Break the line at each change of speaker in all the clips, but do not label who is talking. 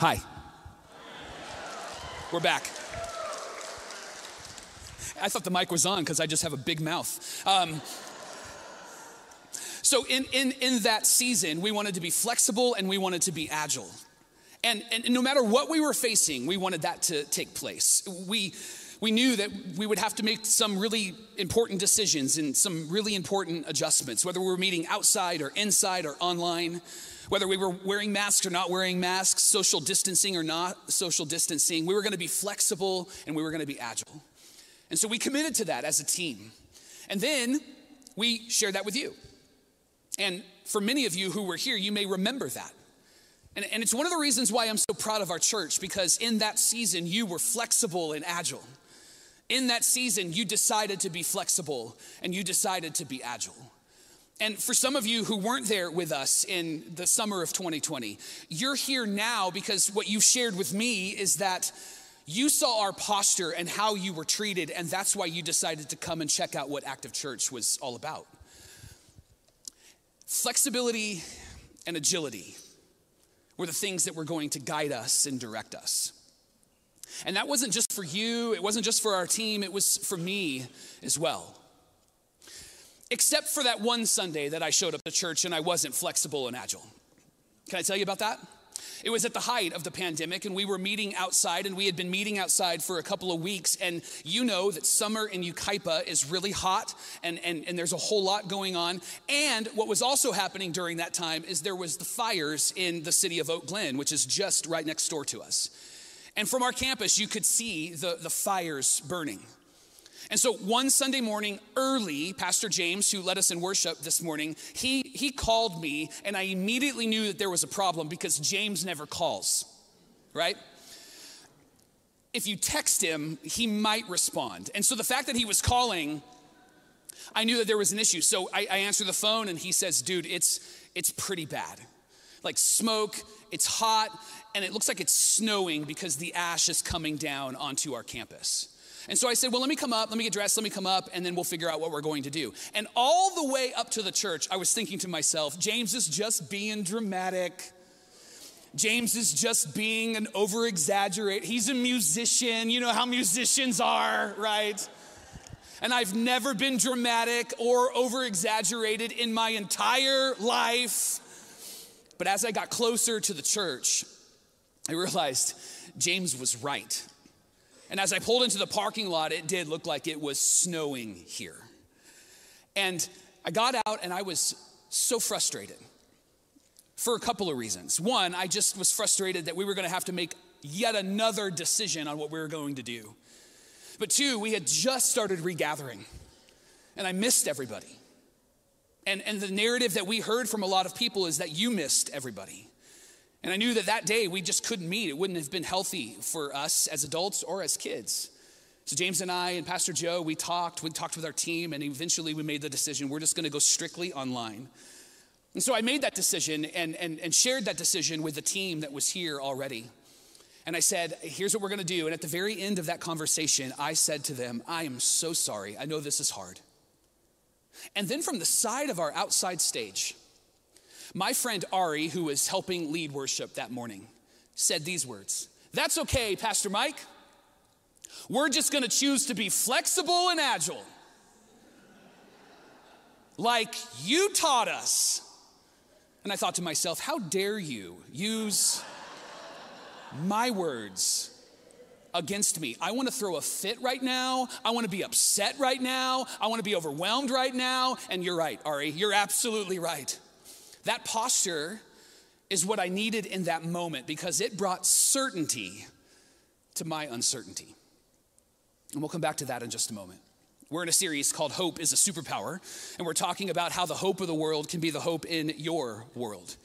Hi. We're back. I thought the mic was on because I just have a big mouth. Um, so, in, in, in that season, we wanted to be flexible and we wanted to be agile. And, and no matter what we were facing, we wanted that to take place. We, we knew that we would have to make some really important decisions and some really important adjustments, whether we were meeting outside or inside or online, whether we were wearing masks or not wearing masks, social distancing or not social distancing. We were going to be flexible and we were going to be agile. And so we committed to that as a team. And then we shared that with you. And for many of you who were here, you may remember that. And, and it's one of the reasons why I'm so proud of our church because in that season, you were flexible and agile. In that season, you decided to be flexible and you decided to be agile. And for some of you who weren't there with us in the summer of 2020, you're here now because what you've shared with me is that you saw our posture and how you were treated, and that's why you decided to come and check out what Active Church was all about. Flexibility and agility were the things that were going to guide us and direct us. And that wasn't just for you, it wasn't just for our team, it was for me as well. Except for that one Sunday that I showed up to church and I wasn't flexible and agile. Can I tell you about that? It was at the height of the pandemic, and we were meeting outside, and we had been meeting outside for a couple of weeks. And you know that summer in Yucaipa is really hot, and, and, and there's a whole lot going on. And what was also happening during that time is there was the fires in the city of Oak Glen, which is just right next door to us. And from our campus, you could see the, the fires burning. And so one Sunday morning early, Pastor James, who led us in worship this morning, he, he called me, and I immediately knew that there was a problem because James never calls, right? If you text him, he might respond. And so the fact that he was calling, I knew that there was an issue. So I, I answer the phone, and he says, Dude, it's, it's pretty bad. Like smoke, it's hot, and it looks like it's snowing because the ash is coming down onto our campus. And so I said, Well, let me come up, let me get dressed, let me come up, and then we'll figure out what we're going to do. And all the way up to the church, I was thinking to myself, James is just being dramatic. James is just being an over exaggerate. He's a musician. You know how musicians are, right? And I've never been dramatic or over exaggerated in my entire life. But as I got closer to the church, I realized James was right. And as I pulled into the parking lot, it did look like it was snowing here. And I got out and I was so frustrated for a couple of reasons. One, I just was frustrated that we were going to have to make yet another decision on what we were going to do. But two, we had just started regathering and I missed everybody. And, and the narrative that we heard from a lot of people is that you missed everybody. And I knew that that day we just couldn't meet. It wouldn't have been healthy for us as adults or as kids. So James and I and Pastor Joe, we talked, we talked with our team, and eventually we made the decision we're just gonna go strictly online. And so I made that decision and, and, and shared that decision with the team that was here already. And I said, here's what we're gonna do. And at the very end of that conversation, I said to them, I am so sorry. I know this is hard. And then from the side of our outside stage, my friend Ari, who was helping lead worship that morning, said these words That's okay, Pastor Mike. We're just gonna choose to be flexible and agile. Like you taught us. And I thought to myself, how dare you use my words against me. I want to throw a fit right now. I want to be upset right now. I want to be overwhelmed right now. And you're right, Ari. You're absolutely right. That posture is what I needed in that moment because it brought certainty to my uncertainty. And we'll come back to that in just a moment. We're in a series called Hope is a Superpower, and we're talking about how the hope of the world can be the hope in your world.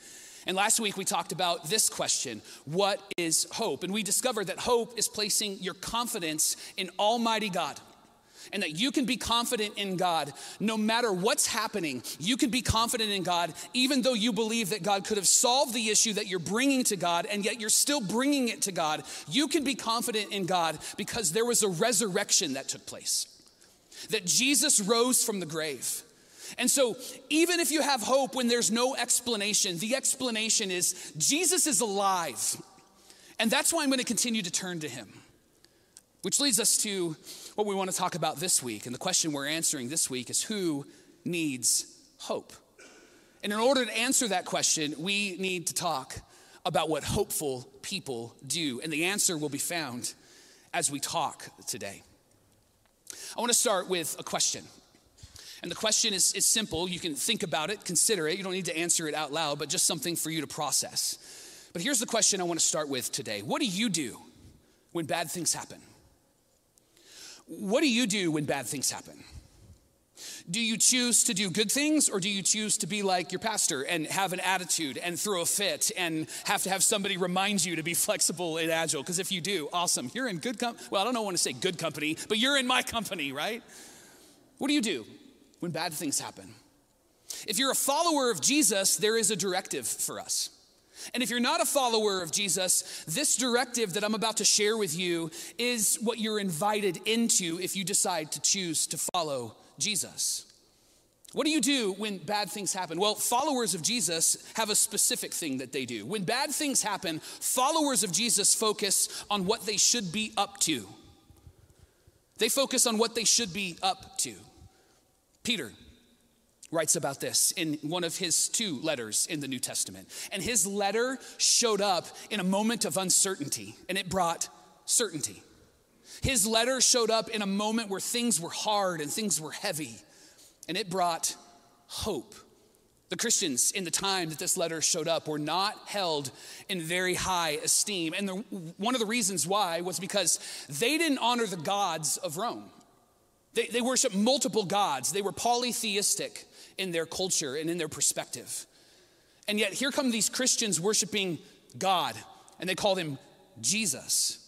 And last week we talked about this question What is hope? And we discovered that hope is placing your confidence in Almighty God and that you can be confident in God no matter what's happening. You can be confident in God even though you believe that God could have solved the issue that you're bringing to God and yet you're still bringing it to God. You can be confident in God because there was a resurrection that took place, that Jesus rose from the grave. And so, even if you have hope when there's no explanation, the explanation is Jesus is alive. And that's why I'm going to continue to turn to him. Which leads us to what we want to talk about this week. And the question we're answering this week is who needs hope? And in order to answer that question, we need to talk about what hopeful people do. And the answer will be found as we talk today. I want to start with a question. And the question is, is simple. You can think about it, consider it. You don't need to answer it out loud, but just something for you to process. But here's the question I want to start with today What do you do when bad things happen? What do you do when bad things happen? Do you choose to do good things or do you choose to be like your pastor and have an attitude and throw a fit and have to have somebody remind you to be flexible and agile? Because if you do, awesome. You're in good company. Well, I don't know want to say good company, but you're in my company, right? What do you do when bad things happen? If you're a follower of Jesus, there is a directive for us. And if you're not a follower of Jesus, this directive that I'm about to share with you is what you're invited into if you decide to choose to follow Jesus. What do you do when bad things happen? Well, followers of Jesus have a specific thing that they do. When bad things happen, followers of Jesus focus on what they should be up to. They focus on what they should be up to. Peter writes about this in one of his two letters in the New Testament. And his letter showed up in a moment of uncertainty, and it brought certainty. His letter showed up in a moment where things were hard and things were heavy, and it brought hope. The Christians in the time that this letter showed up were not held in very high esteem. And the, one of the reasons why was because they didn't honor the gods of Rome. They, they worshiped multiple gods, they were polytheistic in their culture and in their perspective. And yet, here come these Christians worshiping God, and they call him Jesus.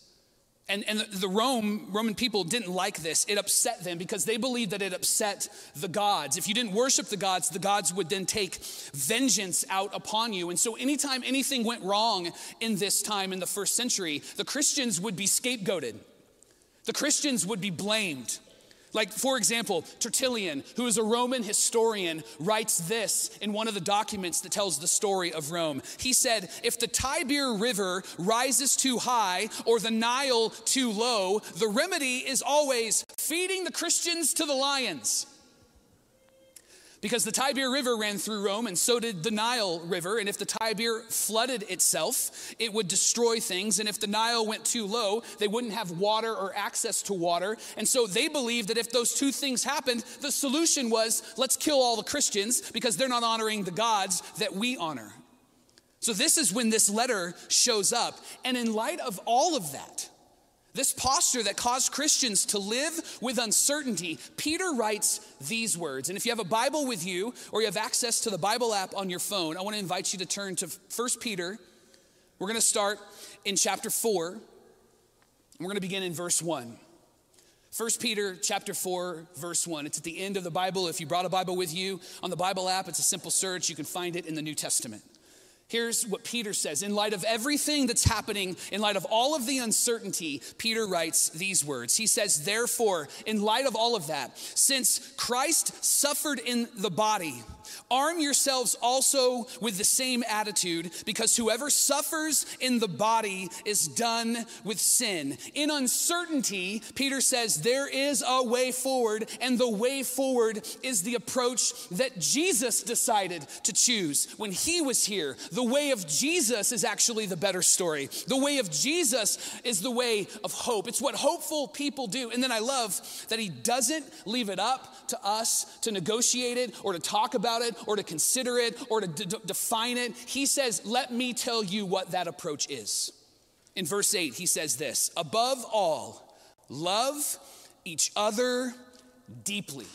And, and the Rome, Roman people didn't like this. It upset them because they believed that it upset the gods. If you didn't worship the gods, the gods would then take vengeance out upon you. And so, anytime anything went wrong in this time in the first century, the Christians would be scapegoated, the Christians would be blamed. Like, for example, Tertullian, who is a Roman historian, writes this in one of the documents that tells the story of Rome. He said, If the Tiber River rises too high or the Nile too low, the remedy is always feeding the Christians to the lions because the Tiber River ran through Rome and so did the Nile River. And if the Tiber flooded itself, it would destroy things. And if the Nile went too low, they wouldn't have water or access to water. And so they believed that if those two things happened, the solution was let's kill all the Christians because they're not honoring the gods that we honor. So this is when this letter shows up. And in light of all of that, this posture that caused Christians to live with uncertainty, Peter writes these words. And if you have a Bible with you or you have access to the Bible app on your phone, I want to invite you to turn to 1 Peter. We're going to start in chapter 4. And we're going to begin in verse 1. 1 Peter chapter 4 verse 1. It's at the end of the Bible. If you brought a Bible with you on the Bible app, it's a simple search. You can find it in the New Testament. Here's what Peter says. In light of everything that's happening, in light of all of the uncertainty, Peter writes these words. He says, Therefore, in light of all of that, since Christ suffered in the body, Arm yourselves also with the same attitude, because whoever suffers in the body is done with sin. In uncertainty, Peter says there is a way forward, and the way forward is the approach that Jesus decided to choose when he was here. The way of Jesus is actually the better story. The way of Jesus is the way of hope. It's what hopeful people do. And then I love that he doesn't leave it up to us to negotiate it or to talk about it or to consider it or to d- define it. He says, Let me tell you what that approach is. In verse 8, he says this Above all, love each other deeply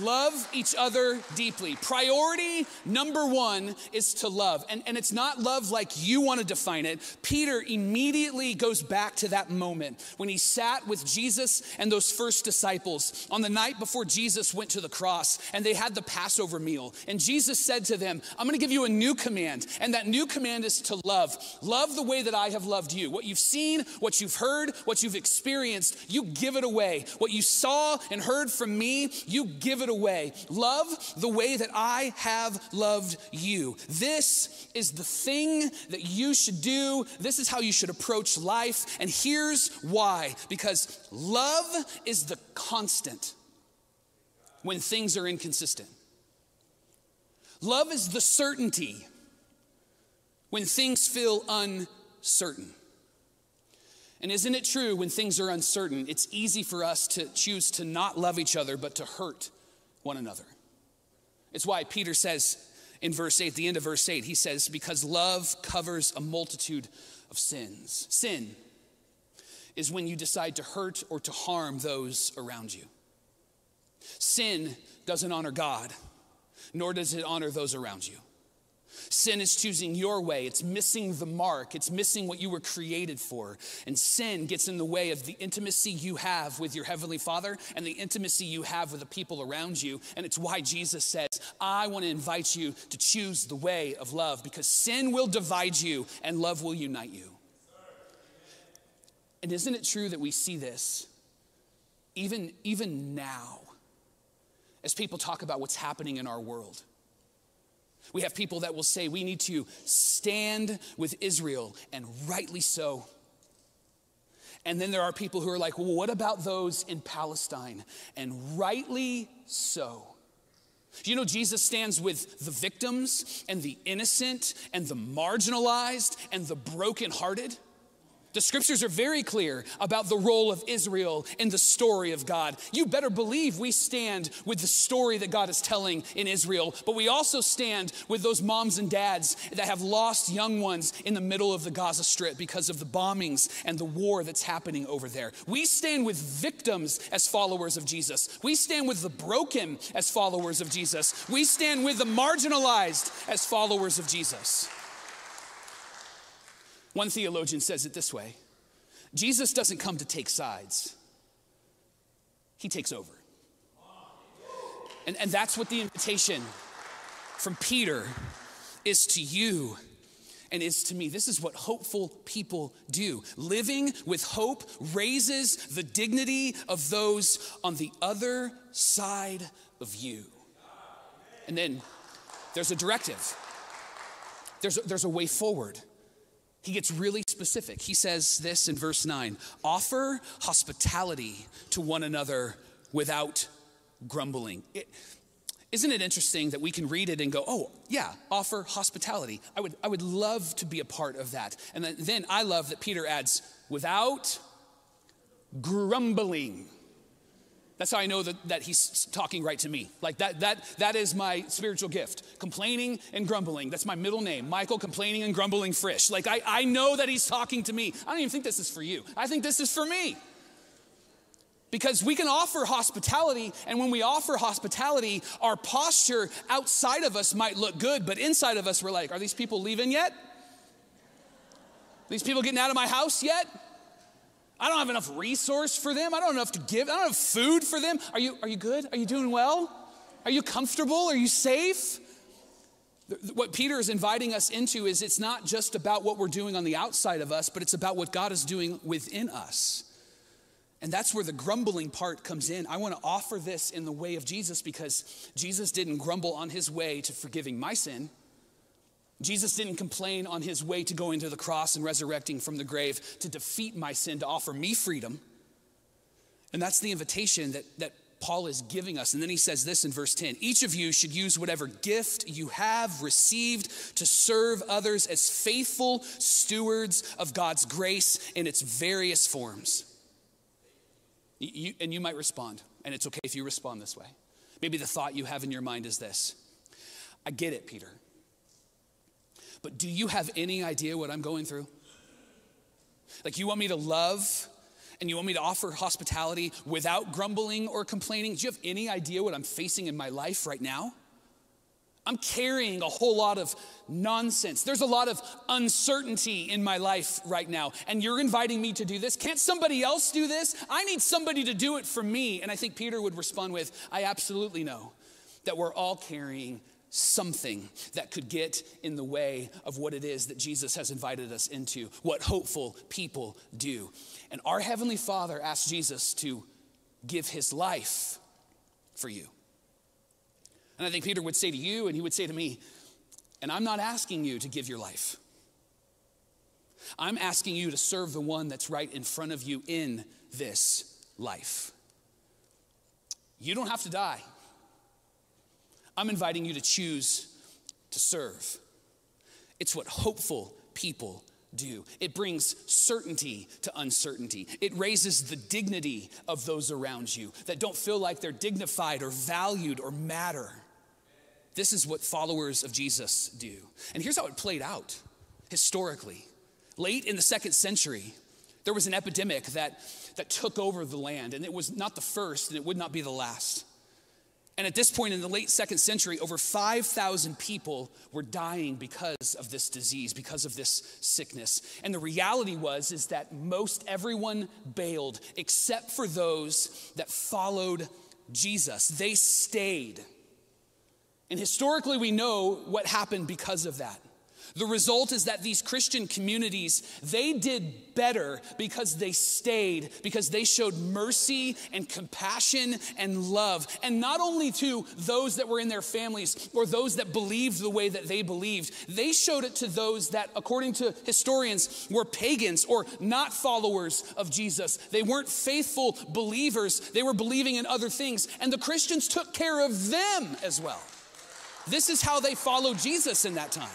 Love each other deeply. Priority number one is to love. And, and it's not love like you want to define it. Peter immediately goes back to that moment when he sat with Jesus and those first disciples on the night before Jesus went to the cross and they had the Passover meal. And Jesus said to them, I'm going to give you a new command. And that new command is to love. Love the way that I have loved you. What you've seen, what you've heard, what you've experienced, you give it away. What you saw and heard from me, you give it it away. Love the way that I have loved you. This is the thing that you should do. This is how you should approach life. And here's why because love is the constant when things are inconsistent. Love is the certainty when things feel uncertain. And isn't it true when things are uncertain, it's easy for us to choose to not love each other, but to hurt one another? It's why Peter says in verse 8, the end of verse 8, he says, Because love covers a multitude of sins. Sin is when you decide to hurt or to harm those around you. Sin doesn't honor God, nor does it honor those around you. Sin is choosing your way. It's missing the mark. It's missing what you were created for. And sin gets in the way of the intimacy you have with your Heavenly Father and the intimacy you have with the people around you. And it's why Jesus says, I want to invite you to choose the way of love because sin will divide you and love will unite you. And isn't it true that we see this even, even now as people talk about what's happening in our world? We have people that will say we need to stand with Israel, and rightly so. And then there are people who are like, well, what about those in Palestine? And rightly so. You know, Jesus stands with the victims and the innocent and the marginalized and the brokenhearted. The scriptures are very clear about the role of Israel in the story of God. You better believe we stand with the story that God is telling in Israel, but we also stand with those moms and dads that have lost young ones in the middle of the Gaza Strip because of the bombings and the war that's happening over there. We stand with victims as followers of Jesus. We stand with the broken as followers of Jesus. We stand with the marginalized as followers of Jesus. One theologian says it this way Jesus doesn't come to take sides, he takes over. And, and that's what the invitation from Peter is to you and is to me. This is what hopeful people do. Living with hope raises the dignity of those on the other side of you. And then there's a directive, there's a, there's a way forward he gets really specific. He says this in verse 9 offer hospitality to one another without grumbling. is isn't it interesting that we can read it and go, oh, yeah, offer hospitality? I would, I would love to be a part of that. And then, then I love that Peter adds, without grumbling. That's how I know that, that he's talking right to me. Like that, that, that is my spiritual gift. Complaining and grumbling. That's my middle name. Michael complaining and grumbling frisch. Like I, I know that he's talking to me. I don't even think this is for you. I think this is for me. Because we can offer hospitality, and when we offer hospitality, our posture outside of us might look good, but inside of us, we're like, are these people leaving yet? These people getting out of my house yet? I don't have enough resource for them. I don't have enough to give. I don't have food for them. Are you, are you good? Are you doing well? Are you comfortable? Are you safe? What Peter is inviting us into is it's not just about what we're doing on the outside of us, but it's about what God is doing within us. And that's where the grumbling part comes in. I want to offer this in the way of Jesus because Jesus didn't grumble on his way to forgiving my sin. Jesus didn't complain on his way to going to the cross and resurrecting from the grave to defeat my sin, to offer me freedom. And that's the invitation that, that Paul is giving us. And then he says this in verse 10 Each of you should use whatever gift you have received to serve others as faithful stewards of God's grace in its various forms. You, and you might respond, and it's okay if you respond this way. Maybe the thought you have in your mind is this I get it, Peter. But do you have any idea what I'm going through? Like, you want me to love and you want me to offer hospitality without grumbling or complaining? Do you have any idea what I'm facing in my life right now? I'm carrying a whole lot of nonsense. There's a lot of uncertainty in my life right now. And you're inviting me to do this. Can't somebody else do this? I need somebody to do it for me. And I think Peter would respond with, I absolutely know that we're all carrying something that could get in the way of what it is that Jesus has invited us into, what hopeful people do. And our Heavenly Father asked Jesus to give his life for you. And I think Peter would say to you, and he would say to me, and I'm not asking you to give your life. I'm asking you to serve the one that's right in front of you in this life. You don't have to die. I'm inviting you to choose to serve. It's what hopeful people do. It brings certainty to uncertainty. It raises the dignity of those around you that don't feel like they're dignified or valued or matter. This is what followers of Jesus do. And here's how it played out historically. Late in the second century, there was an epidemic that, that took over the land, and it was not the first, and it would not be the last. And at this point in the late second century, over 5,000 people were dying because of this disease, because of this sickness. And the reality was is that most everyone bailed except for those that followed Jesus. They stayed. And historically, we know what happened because of that. The result is that these Christian communities, they did better because they stayed, because they showed mercy and compassion and love. And not only to those that were in their families or those that believed the way that they believed, they showed it to those that, according to historians, were pagans or not followers of Jesus. They weren't faithful believers, they were believing in other things. And the Christians took care of them as well. This is how they followed Jesus in that time.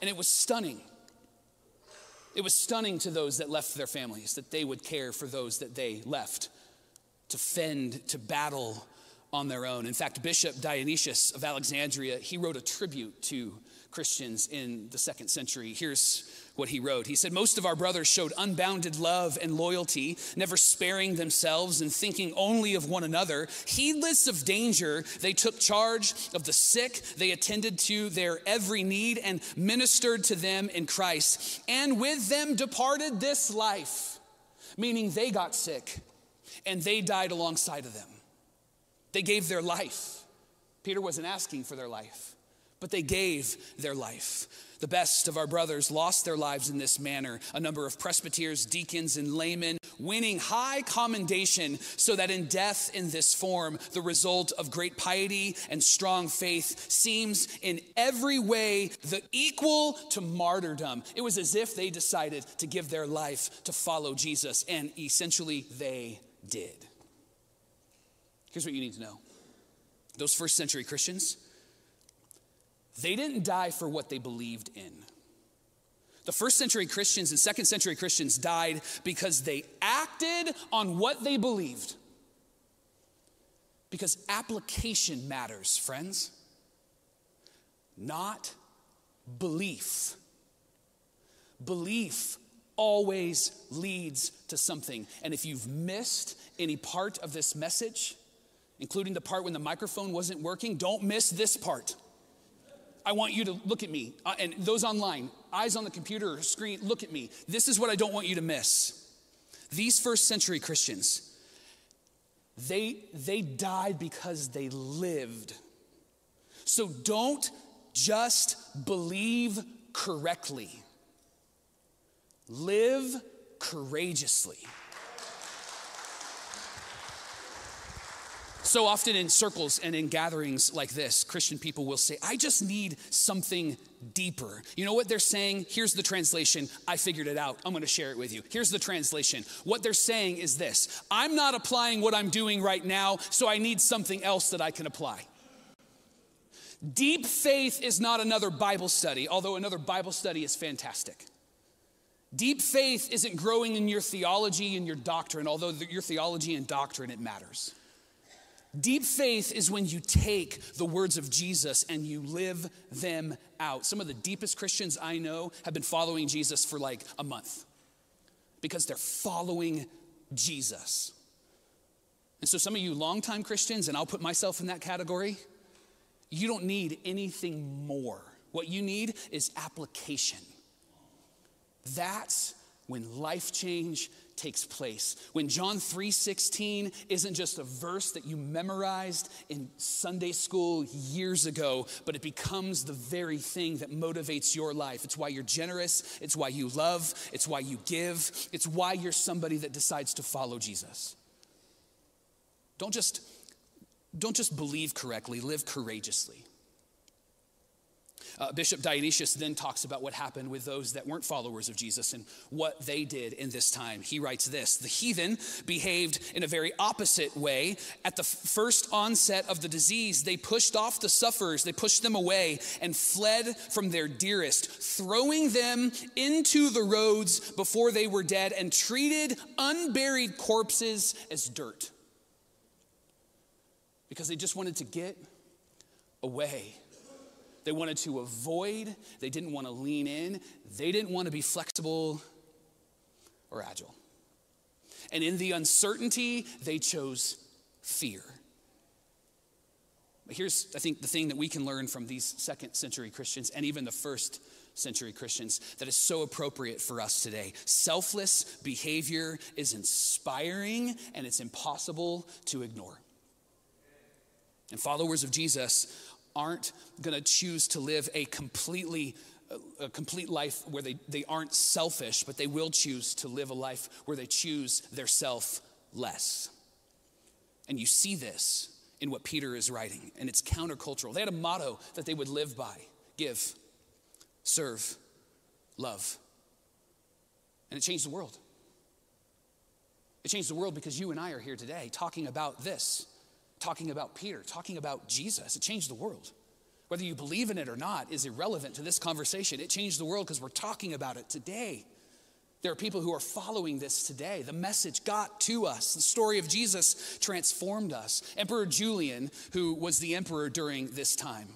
And it was stunning. It was stunning to those that left their families that they would care for those that they left to fend, to battle on their own. In fact, Bishop Dionysius of Alexandria, he wrote a tribute to Christians in the second century. Here's what he wrote. He said, Most of our brothers showed unbounded love and loyalty, never sparing themselves and thinking only of one another. Heedless of danger, they took charge of the sick, they attended to their every need and ministered to them in Christ, and with them departed this life, meaning they got sick and they died alongside of them. They gave their life. Peter wasn't asking for their life, but they gave their life. The best of our brothers lost their lives in this manner. A number of presbyters, deacons, and laymen winning high commendation, so that in death in this form, the result of great piety and strong faith seems in every way the equal to martyrdom. It was as if they decided to give their life to follow Jesus, and essentially they did. Here's what you need to know those first century Christians, they didn't die for what they believed in. The first century Christians and second century Christians died because they acted on what they believed. Because application matters, friends, not belief. Belief always leads to something. And if you've missed any part of this message, including the part when the microphone wasn't working, don't miss this part. I want you to look at me. Uh, and those online, eyes on the computer screen, look at me. This is what I don't want you to miss. These first century Christians, they, they died because they lived. So don't just believe correctly, live courageously. So often in circles and in gatherings like this, Christian people will say, I just need something deeper. You know what they're saying? Here's the translation. I figured it out. I'm going to share it with you. Here's the translation. What they're saying is this I'm not applying what I'm doing right now, so I need something else that I can apply. Deep faith is not another Bible study, although another Bible study is fantastic. Deep faith isn't growing in your theology and your doctrine, although your theology and doctrine, it matters. Deep faith is when you take the words of Jesus and you live them out. Some of the deepest Christians I know have been following Jesus for like a month because they're following Jesus. And so, some of you longtime Christians, and I'll put myself in that category, you don't need anything more. What you need is application. That's when life change takes place. When John 3:16 isn't just a verse that you memorized in Sunday school years ago, but it becomes the very thing that motivates your life. It's why you're generous, it's why you love, it's why you give, it's why you're somebody that decides to follow Jesus. Don't just don't just believe correctly, live courageously. Uh, Bishop Dionysius then talks about what happened with those that weren't followers of Jesus and what they did in this time. He writes this The heathen behaved in a very opposite way. At the first onset of the disease, they pushed off the sufferers, they pushed them away and fled from their dearest, throwing them into the roads before they were dead and treated unburied corpses as dirt because they just wanted to get away. They wanted to avoid, they didn't want to lean in, they didn't want to be flexible or agile. And in the uncertainty, they chose fear. But here's, I think, the thing that we can learn from these second century Christians and even the first century Christians that is so appropriate for us today. Selfless behavior is inspiring and it's impossible to ignore. And followers of Jesus aren't going to choose to live a completely a complete life where they, they aren't selfish, but they will choose to live a life where they choose their self less. And you see this in what Peter is writing, and it's countercultural. They had a motto that they would live by give, serve, love. And it changed the world. It changed the world because you and I are here today talking about this talking about Peter, talking about Jesus. It changed the world. Whether you believe in it or not is irrelevant to this conversation. It changed the world because we're talking about it today. There are people who are following this today. The message got to us. The story of Jesus transformed us. Emperor Julian, who was the emperor during this time,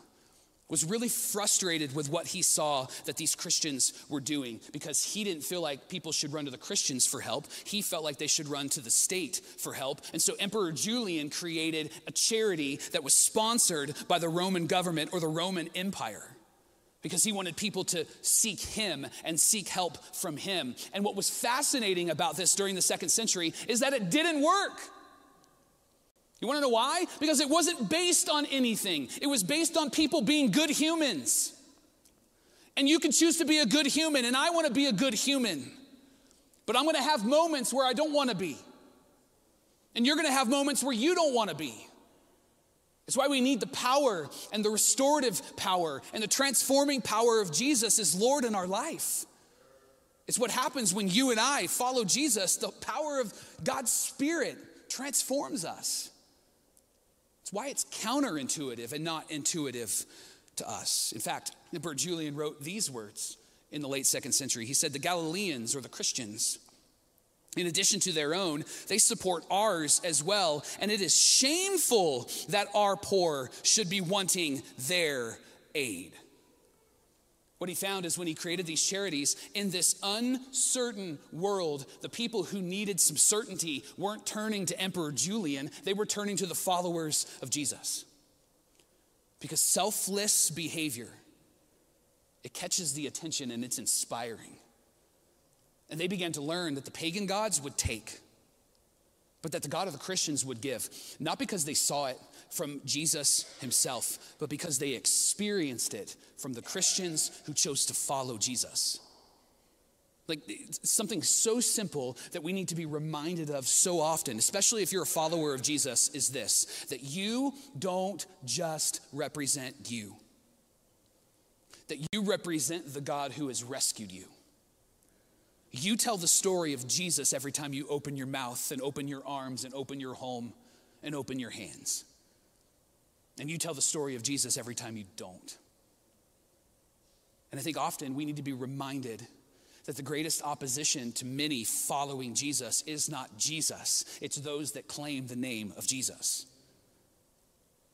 was really frustrated with what he saw that these Christians were doing because he didn't feel like people should run to the Christians for help. He felt like they should run to the state for help. And so Emperor Julian created a charity that was sponsored by the Roman government or the Roman Empire because he wanted people to seek him and seek help from him. And what was fascinating about this during the second century is that it didn't work. You want to know why? Because it wasn't based on anything, it was based on people being good humans. And you can choose to be a good human, and I want to be a good human. But I'm going to have moments where I don't want to be. And you're going to have moments where you don't want to be. It's why we need the power and the restorative power and the transforming power of Jesus as Lord in our life. It's what happens when you and I follow Jesus. The power of God's Spirit transforms us. It's why it's counterintuitive and not intuitive to us. In fact, Emperor Julian wrote these words in the late second century. He said, The Galileans or the Christians, in addition to their own, they support ours as well. And it is shameful that our poor should be wanting their aid. What he found is when he created these charities in this uncertain world, the people who needed some certainty weren't turning to Emperor Julian, they were turning to the followers of Jesus. Because selfless behavior, it catches the attention and it's inspiring. And they began to learn that the pagan gods would take, but that the God of the Christians would give, not because they saw it from Jesus himself, but because they experienced it from the Christians who chose to follow Jesus. Like something so simple that we need to be reminded of so often, especially if you're a follower of Jesus, is this that you don't just represent you, that you represent the God who has rescued you. You tell the story of Jesus every time you open your mouth and open your arms and open your home and open your hands. And you tell the story of Jesus every time you don't. And I think often we need to be reminded that the greatest opposition to many following Jesus is not Jesus, it's those that claim the name of Jesus.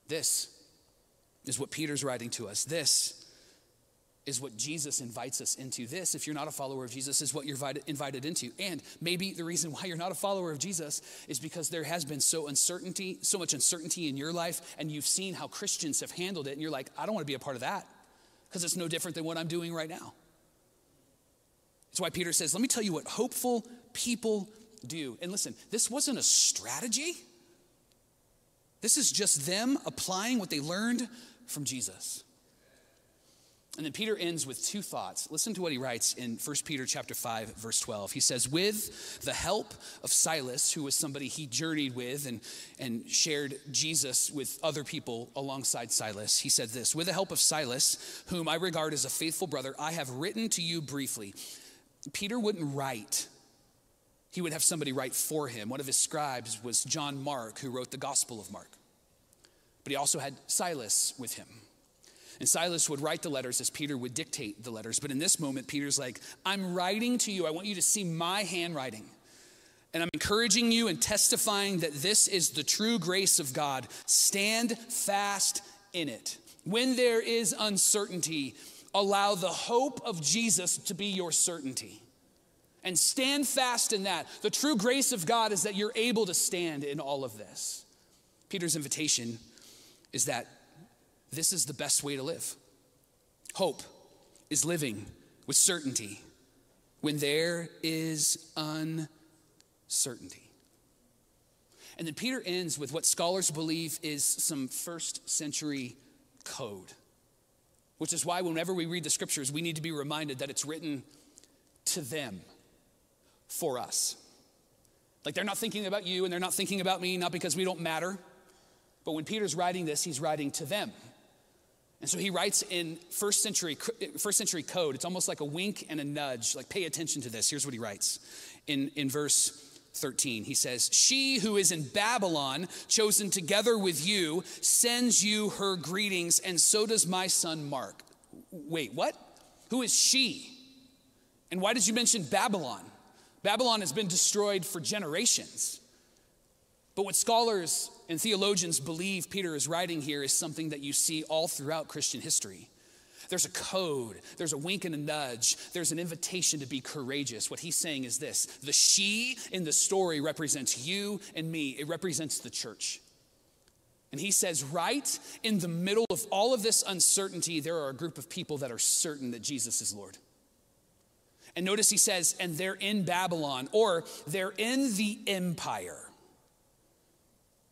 This is what Peter's writing to us. This is what Jesus invites us into. This, if you're not a follower of Jesus, is what you're invited into. And maybe the reason why you're not a follower of Jesus is because there has been so uncertainty, so much uncertainty in your life, and you've seen how Christians have handled it, and you're like, I don't want to be a part of that because it's no different than what I'm doing right now. That's why Peter says, Let me tell you what hopeful people do. And listen, this wasn't a strategy. This is just them applying what they learned from Jesus. And then Peter ends with two thoughts. Listen to what he writes in 1 Peter chapter 5 verse 12. He says, "With the help of Silas, who was somebody he journeyed with and and shared Jesus with other people alongside Silas, he said this, "With the help of Silas, whom I regard as a faithful brother, I have written to you briefly." Peter wouldn't write. He would have somebody write for him. One of his scribes was John Mark, who wrote the Gospel of Mark. But he also had Silas with him. And Silas would write the letters as Peter would dictate the letters. But in this moment, Peter's like, I'm writing to you. I want you to see my handwriting. And I'm encouraging you and testifying that this is the true grace of God. Stand fast in it. When there is uncertainty, allow the hope of Jesus to be your certainty. And stand fast in that. The true grace of God is that you're able to stand in all of this. Peter's invitation is that this is the best way to live. Hope is living with certainty when there is uncertainty. And then Peter ends with what scholars believe is some first century code, which is why whenever we read the scriptures, we need to be reminded that it's written to them for us. Like they're not thinking about you and they're not thinking about me, not because we don't matter, but when Peter's writing this, he's writing to them. And so he writes in first century, first century code. It's almost like a wink and a nudge. Like, pay attention to this. Here's what he writes in, in verse 13. He says, She who is in Babylon, chosen together with you, sends you her greetings, and so does my son Mark. Wait, what? Who is she? And why did you mention Babylon? Babylon has been destroyed for generations. But what scholars and theologians believe Peter is writing here is something that you see all throughout Christian history. There's a code, there's a wink and a nudge, there's an invitation to be courageous. What he's saying is this the she in the story represents you and me, it represents the church. And he says, right in the middle of all of this uncertainty, there are a group of people that are certain that Jesus is Lord. And notice he says, and they're in Babylon, or they're in the empire.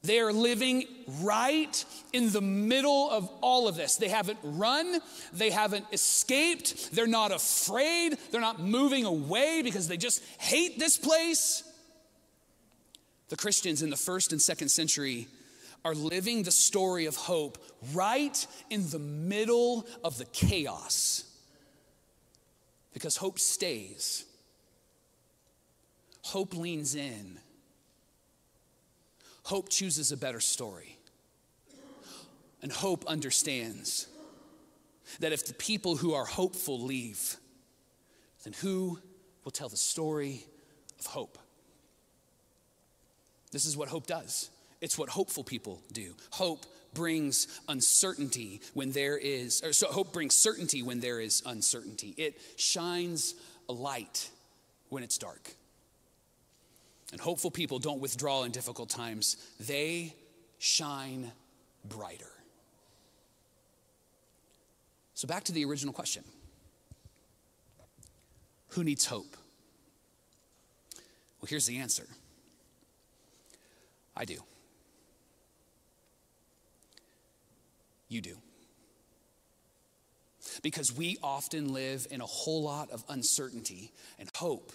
They are living right in the middle of all of this. They haven't run, they haven't escaped, they're not afraid, they're not moving away because they just hate this place. The Christians in the first and second century are living the story of hope right in the middle of the chaos because hope stays, hope leans in. Hope chooses a better story. And hope understands that if the people who are hopeful leave, then who will tell the story of hope? This is what hope does. It's what hopeful people do. Hope brings uncertainty when there is, or so hope brings certainty when there is uncertainty. It shines a light when it's dark. And hopeful people don't withdraw in difficult times, they shine brighter. So, back to the original question Who needs hope? Well, here's the answer I do. You do. Because we often live in a whole lot of uncertainty, and hope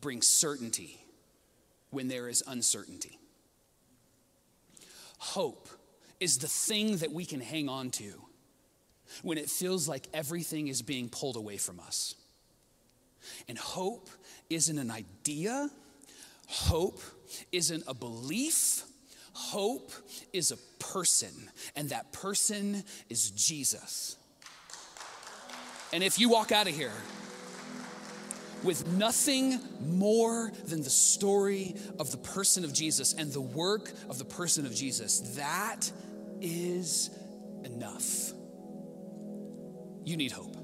brings certainty when there is uncertainty. Hope is the thing that we can hang on to when it feels like everything is being pulled away from us. And hope isn't an idea, hope isn't a belief. Hope is a person, and that person is Jesus. And if you walk out of here with nothing more than the story of the person of Jesus and the work of the person of Jesus. That is enough. You need hope.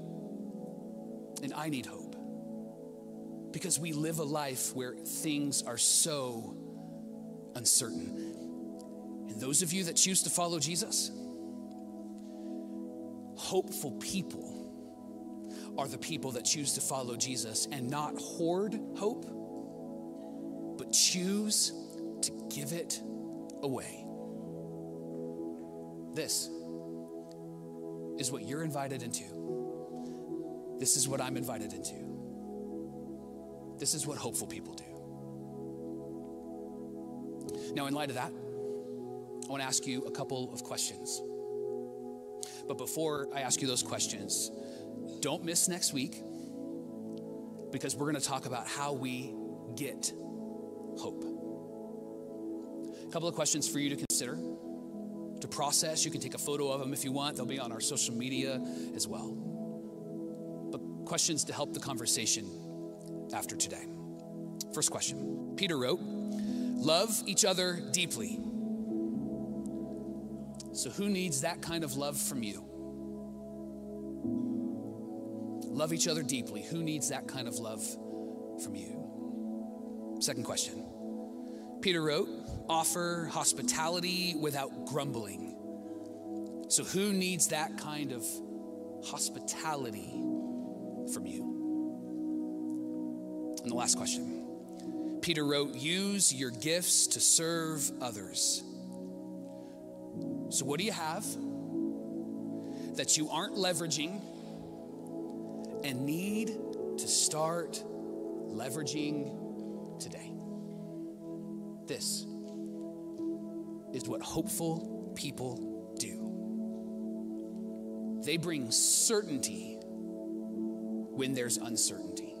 And I need hope. Because we live a life where things are so uncertain. And those of you that choose to follow Jesus, hopeful people are the people that choose to follow Jesus and not hoard hope, but choose to give it away. This is what you're invited into This is what I'm invited into. This is what hopeful people do. Now, in light of that, I want to ask you a couple of questions. But before I ask you those questions, don't miss next week because we're going to talk about how we get hope. A couple of questions for you to consider, to process. You can take a photo of them if you want, they'll be on our social media as well. But questions to help the conversation after today. First question Peter wrote, Love each other deeply. So, who needs that kind of love from you? Love each other deeply. Who needs that kind of love from you? Second question. Peter wrote, offer hospitality without grumbling. So, who needs that kind of hospitality from you? And the last question Peter wrote, use your gifts to serve others. So, what do you have that you aren't leveraging and need to start leveraging today? This is what hopeful people do. They bring certainty when there's uncertainty.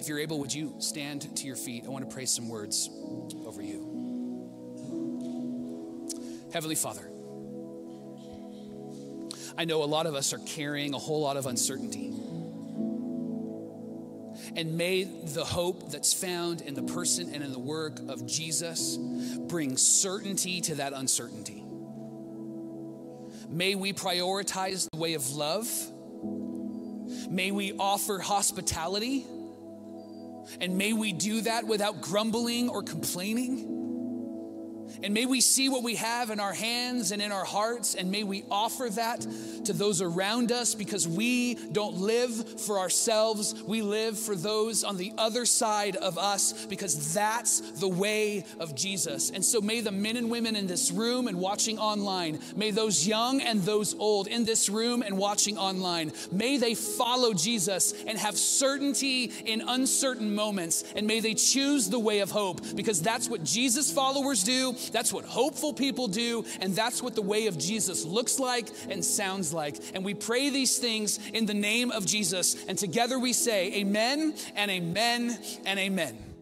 If you're able, would you stand to your feet? I want to pray some words over you. Heavenly Father, I know a lot of us are carrying a whole lot of uncertainty. And may the hope that's found in the person and in the work of Jesus bring certainty to that uncertainty. May we prioritize the way of love. May we offer hospitality. And may we do that without grumbling or complaining. And may we see what we have in our hands and in our hearts, and may we offer that to those around us because we don't live for ourselves. We live for those on the other side of us because that's the way of Jesus. And so may the men and women in this room and watching online, may those young and those old in this room and watching online, may they follow Jesus and have certainty in uncertain moments. And may they choose the way of hope because that's what Jesus followers That's what hopeful people do, and that's what the way of Jesus looks like and sounds like. And we pray these things in the name of Jesus, and together we say, Amen and Amen and Amen.